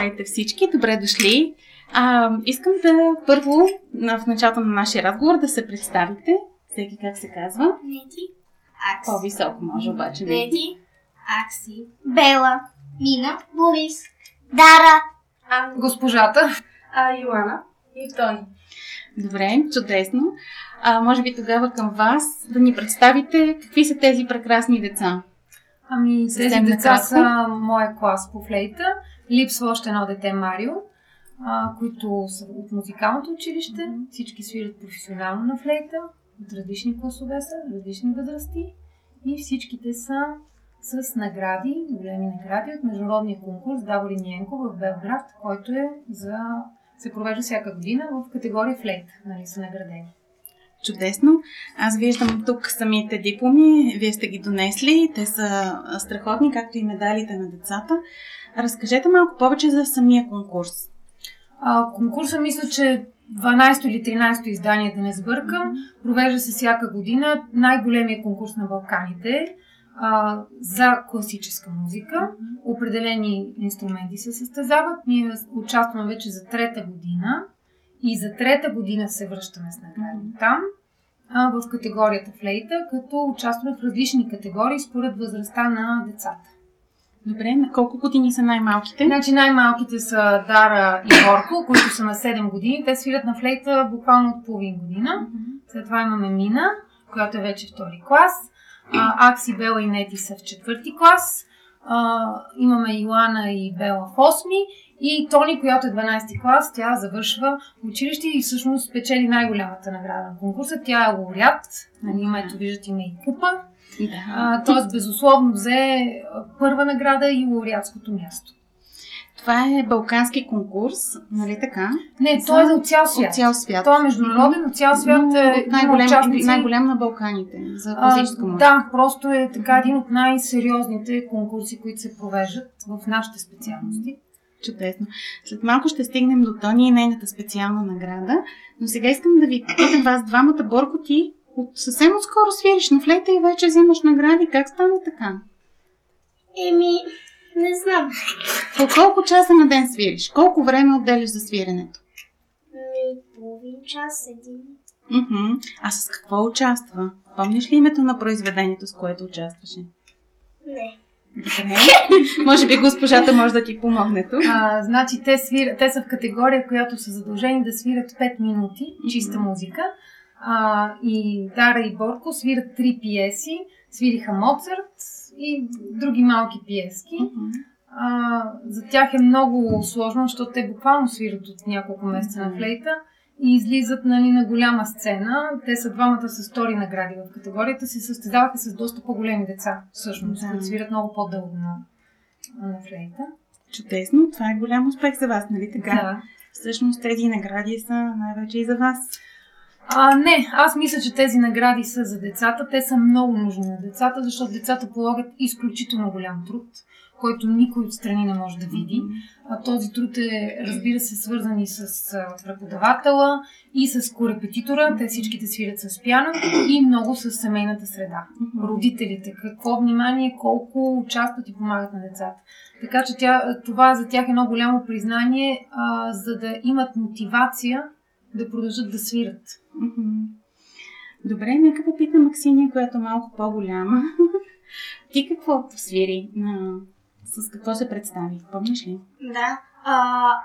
Здравейте всички, добре дошли. А, искам да първо в началото на нашия разговор да се представите. Всеки как се казва? Нети. Акси. По-високо може обаче. Не. Нети. Акси. Бела, Мина. Борис. Дара, Ан. Госпожата. А, Йоана. И Тони. Добре, чудесно. А, може би тогава към вас да ни представите какви са тези прекрасни деца. Ами, тези деца са моя клас по флейта. Липсва още едно дете Марио, а, които са от музикалното училище. Всички свирят професионално на флейта. От различни класове са, различни възрасти. И всичките са с награди, големи награди от международния конкурс Давори Ниенко в Белград, който е за... се провежда всяка година в категория флейт. Нали, са наградени. Чудесно. Аз виждам тук самите дипломи. Вие сте ги донесли. Те са страхотни, както и медалите на децата. Разкажете малко повече за самия конкурс. А, конкурса мисля, че 12 или 13 издание, да не сбъркам. Провежда се всяка година. Най-големият конкурс на Балканите а, за класическа музика. Определени инструменти се състезават. Ние участваме вече за трета година и за трета година се връщаме с награди там а, в категорията флейта, като участваме в различни категории според възрастта на децата. Добре, на колко години са най-малките? Значи най-малките са Дара и Борко, които са на 7 години. Те свирят на флейта буквално от половин година. След това имаме Мина, която е вече втори клас. А, Акси, Бела и Нети са в четвърти клас. А, имаме Йоана и Бела в 8 и Тони, която е 12 клас, тя завършва училище и всъщност спечели най-голямата награда на конкурса. Тя е лауреат. Нали, има, ето виждате, има и купа. Да. Тоест, безусловно взе първа награда и лауреатското място. Това е балкански конкурс, нали така? Не, той е за от цял свят. От цял свят. Той е международен, от цял свят Но е има най-голем, участници. най-голям на Балканите за класическа музика. да, просто е така един от най-сериозните конкурси, които се провеждат в нашите специалности. Чудесно. След малко ще стигнем до Тони и нейната специална награда, но сега искам да ви попитам вас двамата. Борко, ти от съвсем отскоро свириш на флейта и вече взимаш награди. Как стана така? еми, не знам. По колко часа на ден свириш? Колко време отделяш за свиренето? Ми, половин час, един. Мгм. А с какво участва? Помниш ли името на произведението, с което участваше? Не. Може би госпожата може да ти помогне тук. А, значи те, свир... те са в категория, която са задължени да свират 5 минути чиста музика. А, и Дара и Борко свират три пиеси. Свириха Моцарт и други малки пиески. Мгм. А, за тях е много сложно, защото те буквално свират от няколко месеца на флейта и излизат нали, на голяма сцена. Те са двамата с втори награди в категорията. Се състезаваха с доста по-големи деца, всъщност, Да. които свират много по-дълго на, на флейта. Чудесно. Това е голям успех за вас, нали така? Да. Всъщност тези награди са най-вече и за вас. А, не, аз мисля, че тези награди са за децата. Те са много нужни на децата, защото децата полагат изключително голям труд, който никой от страни не може да види. А, този труд е, разбира се, свързан и с преподавателя, и с корепетитора. Те всичките свирят с пяно и много с семейната среда. Родителите, какво внимание, колко участват и помагат на децата. Така че тя, това за тях е едно голямо признание, а, за да имат мотивация да продължат да свират. Добре, нека попитам Максиния, която е малко по-голяма. Ти какво свири? На... С какво се представи? Помниш ли? Да. А,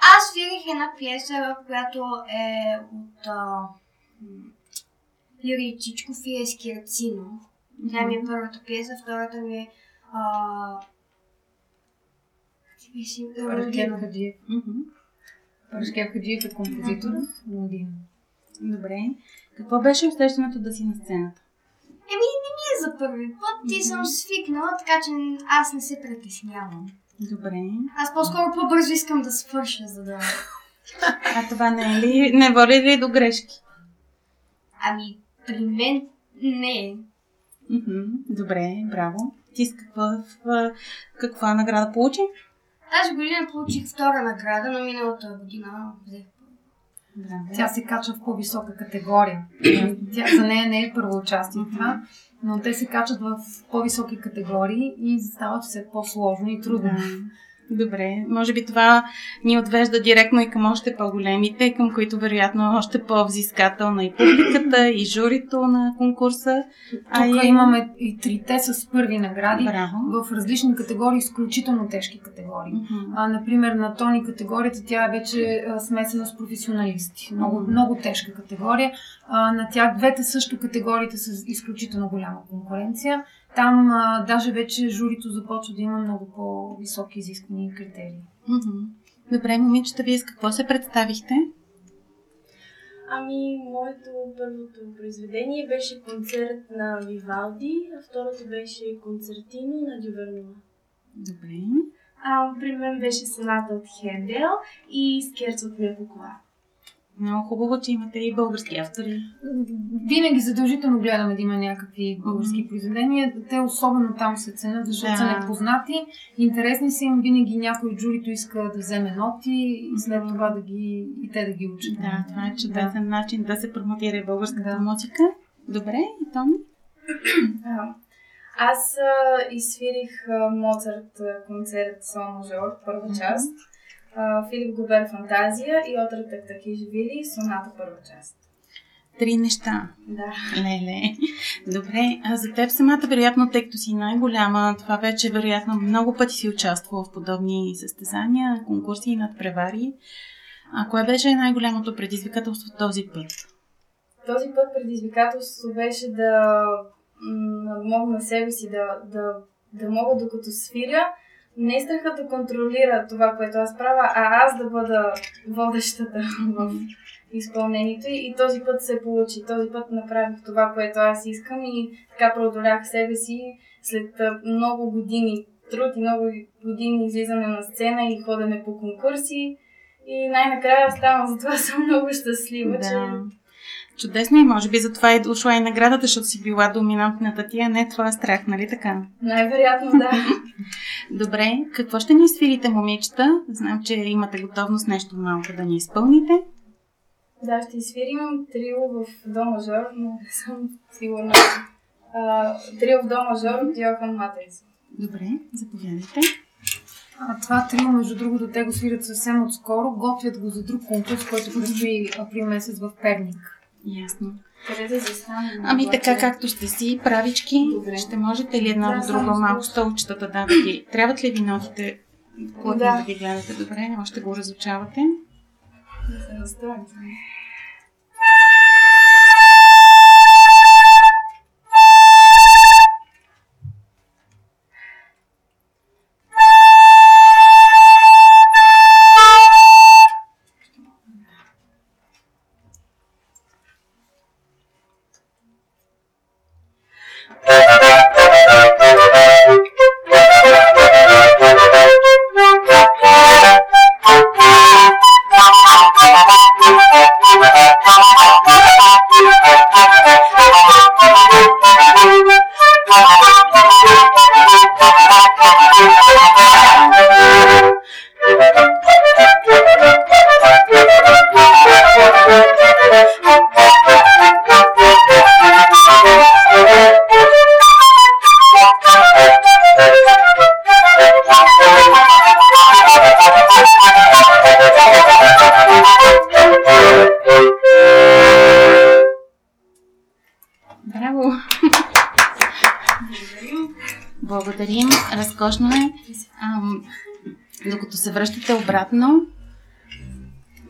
аз свирих една пиеса, която е от а, Юрий Чичков и Ескирцино. Тя ми е първата пиеса, втората ми е а, Родина. Хаджиев. Парашкев Хаджиев е композитор. Лондин. Добре. Какво беше усещането да си на сцената? Еми, не ми е за първи път и съм свикнала, така че аз не се притеснявам. Добре. Аз по-скоро по-бързо искам да свърша, за да... А това не е ли, не води ли до грешки? Ами, при мен не е. Добре, браво. Ти с каква, в- каква награда получи? Тази година получих втора награда, но миналата година взех Браво. Тя се качва в по-висока категория. Тя, за нея не е първо участие това, но те се качат в по-високи категории и става все по-сложно и трудно. Да. Добре, може би това ни отвежда директно и към още по-големите, към които вероятно още по-взискателна и публиката, и журито на конкурса. Тук и... имаме и трите с първи награди Браво. в различни категории, изключително тежки категории. Мгм. А, например, на Тони категорията, тя е вече а, смесена с професионалисти. Много, Мгм. много тежка категория. А, на тях двете също категориите с изключително голяма конкуренция. Там а, даже вече журито започва да има много по-високи изисквания и критерии. Мгм. Добре, момичета, вие с какво се представихте? Ами, моето първото произведение беше концерт на Вивалди, а второто беше концертино на Дювернова. Добре. А, при мен беше соната от Хендел и скерц от Мякокова. Много хубаво, че имате и български автори. Винаги задължително гледаме да има някакви български Мгм. произведения. Те особено там се ценят, защото Да. са непознати. Интересни са им, винаги някой от журито иска да вземе ноти и след това да ги, и те да ги учат. Да, това е чудесен начин да се промотира българската Да. музика. Добре, и Томи? Аз а, изсвирих а, Моцарт концерт Сол мажор, първа част, а, Филип Губер Фантазия и Отра Тактакишвили, Соната първа част. Три неща. Да. Леле. Добре, а за теб самата, вероятно, тъй като си най-голяма, това вече, вероятно, много пъти си участвала в подобни състезания, конкурси и надпревари. А кое беше най-голямото предизвикателство този път? Този път предизвикателството беше да м, надмогна себе си, да, да, да мога докато свиря, не страха да контролира това, което аз правя, а аз да бъда водещата в изпълнението и, този път се получи. Този път направих това, което аз искам и така преодолях себе си след много години труд и много години излизане на сцена и ходене по конкурси. И най-накрая ставам, затова съм много щастлива, че Чудесно и може би затова е дошла и наградата, защото си била доминантната ти, а не това страх, нали така? най-вероятно да. Добре, какво ще ни свирите, момичета? Знам, че имате готовност нещо малко да ни изпълните. Да, ще изсвирим трио в до мажор, но не съм сигурна. А, трио в до мажор от Йохан Матерс. Добре, заповядайте. А, това трио, между другото, те го свирят съвсем отскоро. Готвят го за друг конкурс, който предстои април месец в Перник. Ясно. Къде да застанем? Ами така както сте си, правички, Добре. ще можете ли една Да, друга малко стол. столчетата да ги... Трябват ли ви нотите? Плътно да. Да. ги гледате добре, още го разучавате. Да се настроим. Обратно,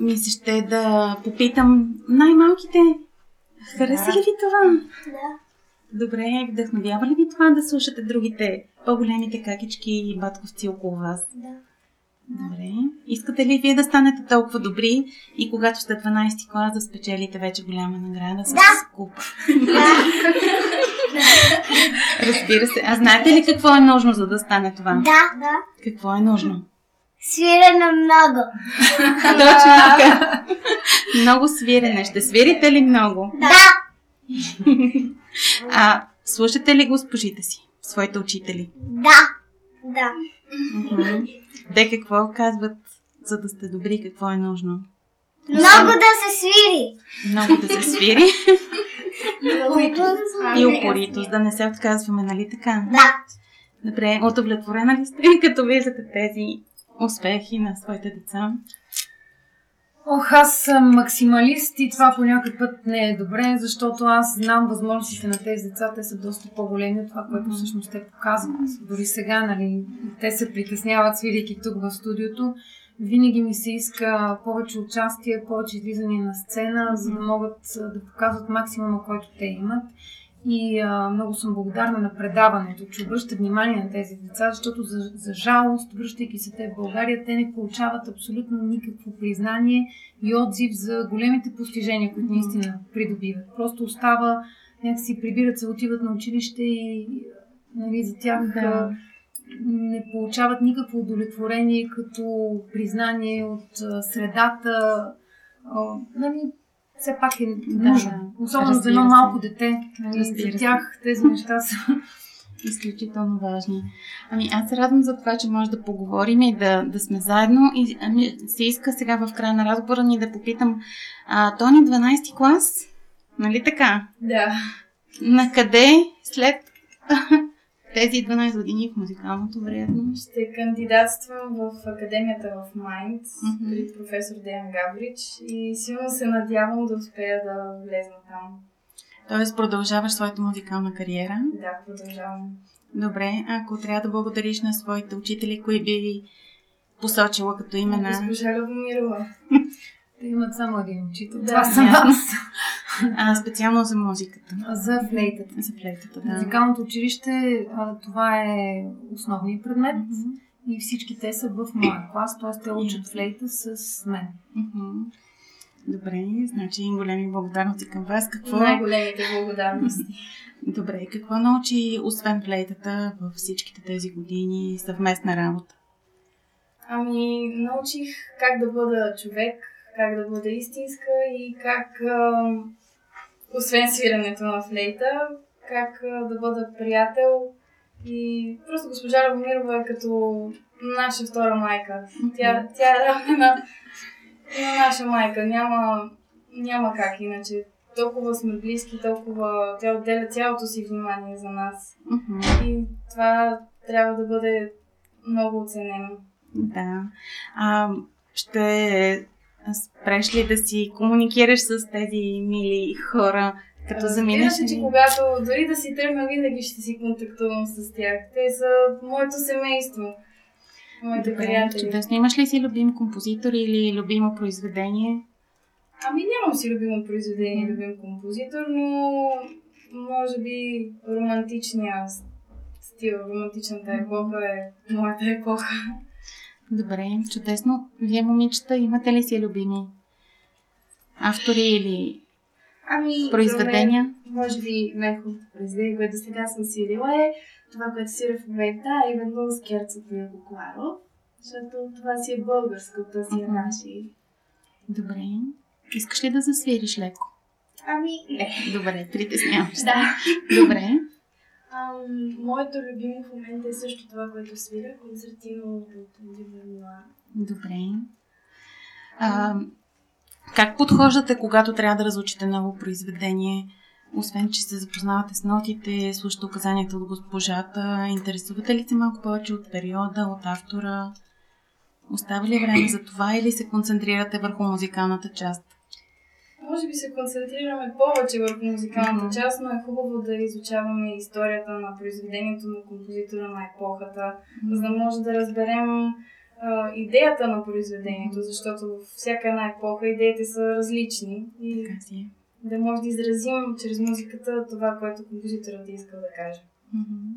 ми се ще да попитам най-малките. Хареса ли ви това? Да. Добре, вдъхновява ли ви това да слушате другите по-големите какички и батковци около вас? Да. Добре. Искате ли вие да станете толкова добри и когато сте 12 клас да спечелите вече голяма награда с Да. куп? Разбира се. А знаете ли какво е нужно, за да стане това? Да. Да. Какво е нужно? Свирене много. Точно така. Много свирене. Ще свирите ли много? Да. А слушате ли госпожите си? Своите учители? Да. Да. Те какво казват, за да сте добри, какво е нужно? Много да се свири. Много да се свири и упоритост, да не се отказваме, нали така? Да. Добре, удовлетворена ли сте, като виждате тези успехи на своите деца? Ох, аз съм максималист и това по някакъв път не е добре, защото аз знам възможностите на тези деца. Те са доста по-големи от това, което всъщност те показват. Дори сега, нали, те се притесняват, свирайки тук в студиото. Винаги ми се иска повече участие, повече излизане на сцена, за да могат да показват максимума, който те имат. И а, много съм благодарна на предаването, че обръща внимание на тези деца, защото за, за жалост, връщайки се те в България, те не получават абсолютно никакво признание и отзив за големите постижения, които наистина придобиват. Просто остава, някакси прибират се, отиват на училище и нали, за тях да. не получават никакво удовлетворение като признание от средата. Нали, все пак е нужно. Да, Особено за едно малко дете. Нали, за тях тези неща са изключително важни. Ами аз се радвам за това, че може да поговорим и да, да сме заедно. И ами, се иска сега в края на разговора ни да попитам, а, Тони 12 клас, нали така? Да. На къде след тези 12 години в музикалното вредно? Ще кандидатствам в Академията в Майнд mm-hmm. при професор Деян Габрич и силно се надявам да успея да влезна там. Тоест продължаваш своята музикална кариера? Да, продължавам. Добре, ако трябва да благодариш на своите учители, кои би посочила като имена? Госпожа Любомирова. Те имат само един учител. Да, това съм аз. А, специално за музиката. За флейтата. За флейтата, да. Музикалното училище, това е основният предмет. Mm-hmm. И всички те са в моя клас, т.е. те учат флейта с мен. Mm-hmm. Добре, значи големи благодарности към вас. Какво... Най-големите благодарности. Добре, какво научи, освен флейтата, във всичките тези години съвместна работа? Ами, научих как да бъда човек, как да бъда истинска и как, а, освен свирането на флейта, как да бъда приятел. И просто госпожа Любомирова е като наша втора майка. Тя, тя е една, една наша майка. Няма, няма как иначе. Толкова сме близки, толкова тя отделя цялото си внимание за нас. И това трябва да бъде много оценено. Да. А, ще спреш ли да си комуникираш с тези мили хора, като заминеш? Разбира се, че когато дори да си тръгна, винаги ще си контактувам с тях. Те са моето семейство. Моите Добре, приятели. Чудесно. Имаш ли си любим композитор или любимо произведение? Ами нямам си любимо произведение, любим композитор, но може би романтичния стил, романтичната епоха е моята епоха. Добре, чудесно. Вие, момичета, имате ли си любими автори или ами, произведения? Мен, може би най-хубавото произведение, което сега съм свирила е това, което свира в момента, а именно Скерцото на Кокларо, защото това си е българско, то си е наше. Добре. Искаш ли да засвириш леко? Ами, не. Добре, притесняваш. да. Добре. Моето любимо в момента е също това, което свира, концертино от Дивернуа. Добре. А, как подхождате, когато трябва да разучите ново произведение? Освен, че се запознавате с нотите, слушате указанията от госпожата, интересувате ли се малко повече от периода, от автора? Остава ли време за това или се концентрирате върху музикалната част? Може би се концентрираме повече върху музикалната mm-hmm. част, но е хубаво да изучаваме историята на произведението на композитора на епохата, mm-hmm. за да може да разберем а, идеята на произведението, защото във всяка една епоха идеите са различни. И да може да изразим чрез музиката това, което композиторът е искал да каже. Mm-hmm.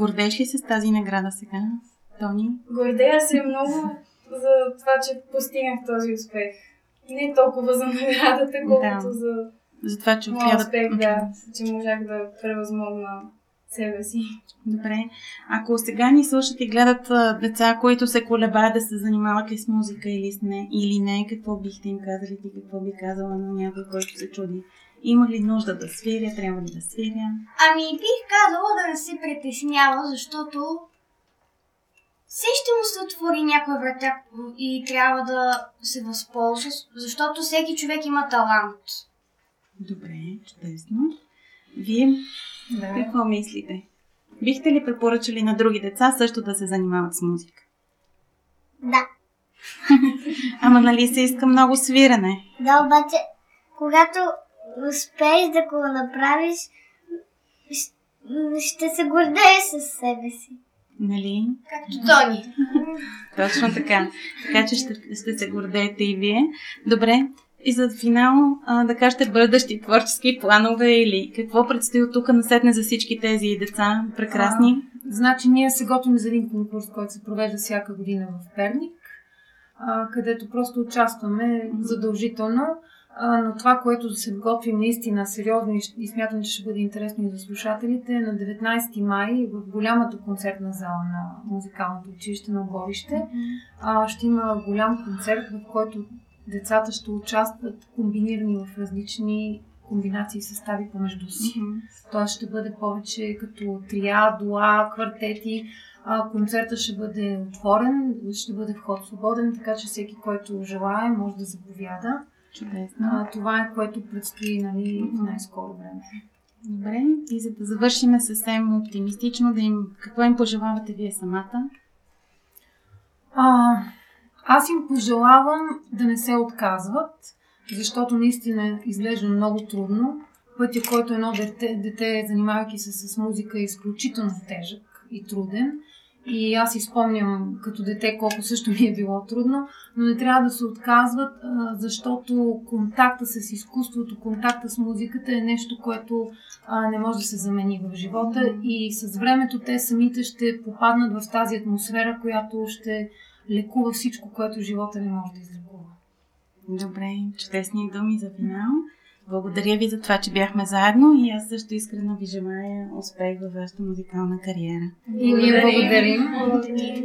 Гордееш ли се с тази награда сега, Тони? Гордея се много за това, че постигнах този успех не толкова за наградата, колкото да. за, за това, че моят успех, да, че можах да превъзмогна себе си. Добре. Ако сега ни слушат и гледат а, деца, които се колебаят да се занимават ли с музика или, с не, или не, какво бихте им казали ти, какво би казала на някой, който се чуди? Има ли нужда да свиря, трябва ли да свиря? Ами бих казала да не се притеснява, защото все ще му се отвори някой врата и трябва да се възползва, защото всеки човек има талант. Добре, чудесно. Вие да. какво мислите? Бихте ли препоръчали на други деца също да се занимават с музика? Да. Ама нали се иска много свирене? Да, обаче, когато успееш да го направиш, ще се гордееш със себе си. Нали? Както Тони. Точно така. Така че ще, ще се гордеете и вие. Добре. И за финал а, да кажете бъдещи творчески планове или какво предстои от тук насетне за всички тези деца прекрасни. Значи ние се готвим за един конкурс, който се провежда всяка година в Перник, а, където просто участваме задължително. Но това, което се готвим наистина сериозно и, смятам, че ще бъде интересно и за слушателите, на 19 май в голямата концертна зала на музикалното училище на Борище ще има голям концерт, в който децата ще участват комбинирани в различни комбинации и състави помежду си. Той ще бъде повече като трия, дуа, квартети. А, концертът ще бъде отворен, ще бъде вход свободен, така че всеки, който желая, може да заповяда. Чудесно. А, това е което предстои нали, в най-скоро време. Добре. И за да завършим съвсем оптимистично, да им, какво им пожелавате вие самата? А, аз им пожелавам да не се отказват, защото наистина изглежда много трудно. Пътя, който едно дете, дете занимавайки се с музика, е изключително тежък и труден. И аз си спомням като дете колко също ми е било трудно, но не трябва да се отказват, защото контакта с изкуството, контакта с музиката е нещо, което не може да се замени в живота и с времето те самите ще попаднат в тази атмосфера, която ще лекува всичко, което живота не може да излекува. Добре, чудесни думи за финал. Благодаря ви за това, че бяхме заедно и аз също искрено ви желая успех във вашата музикална кариера. И ние благодарим. Благодарим.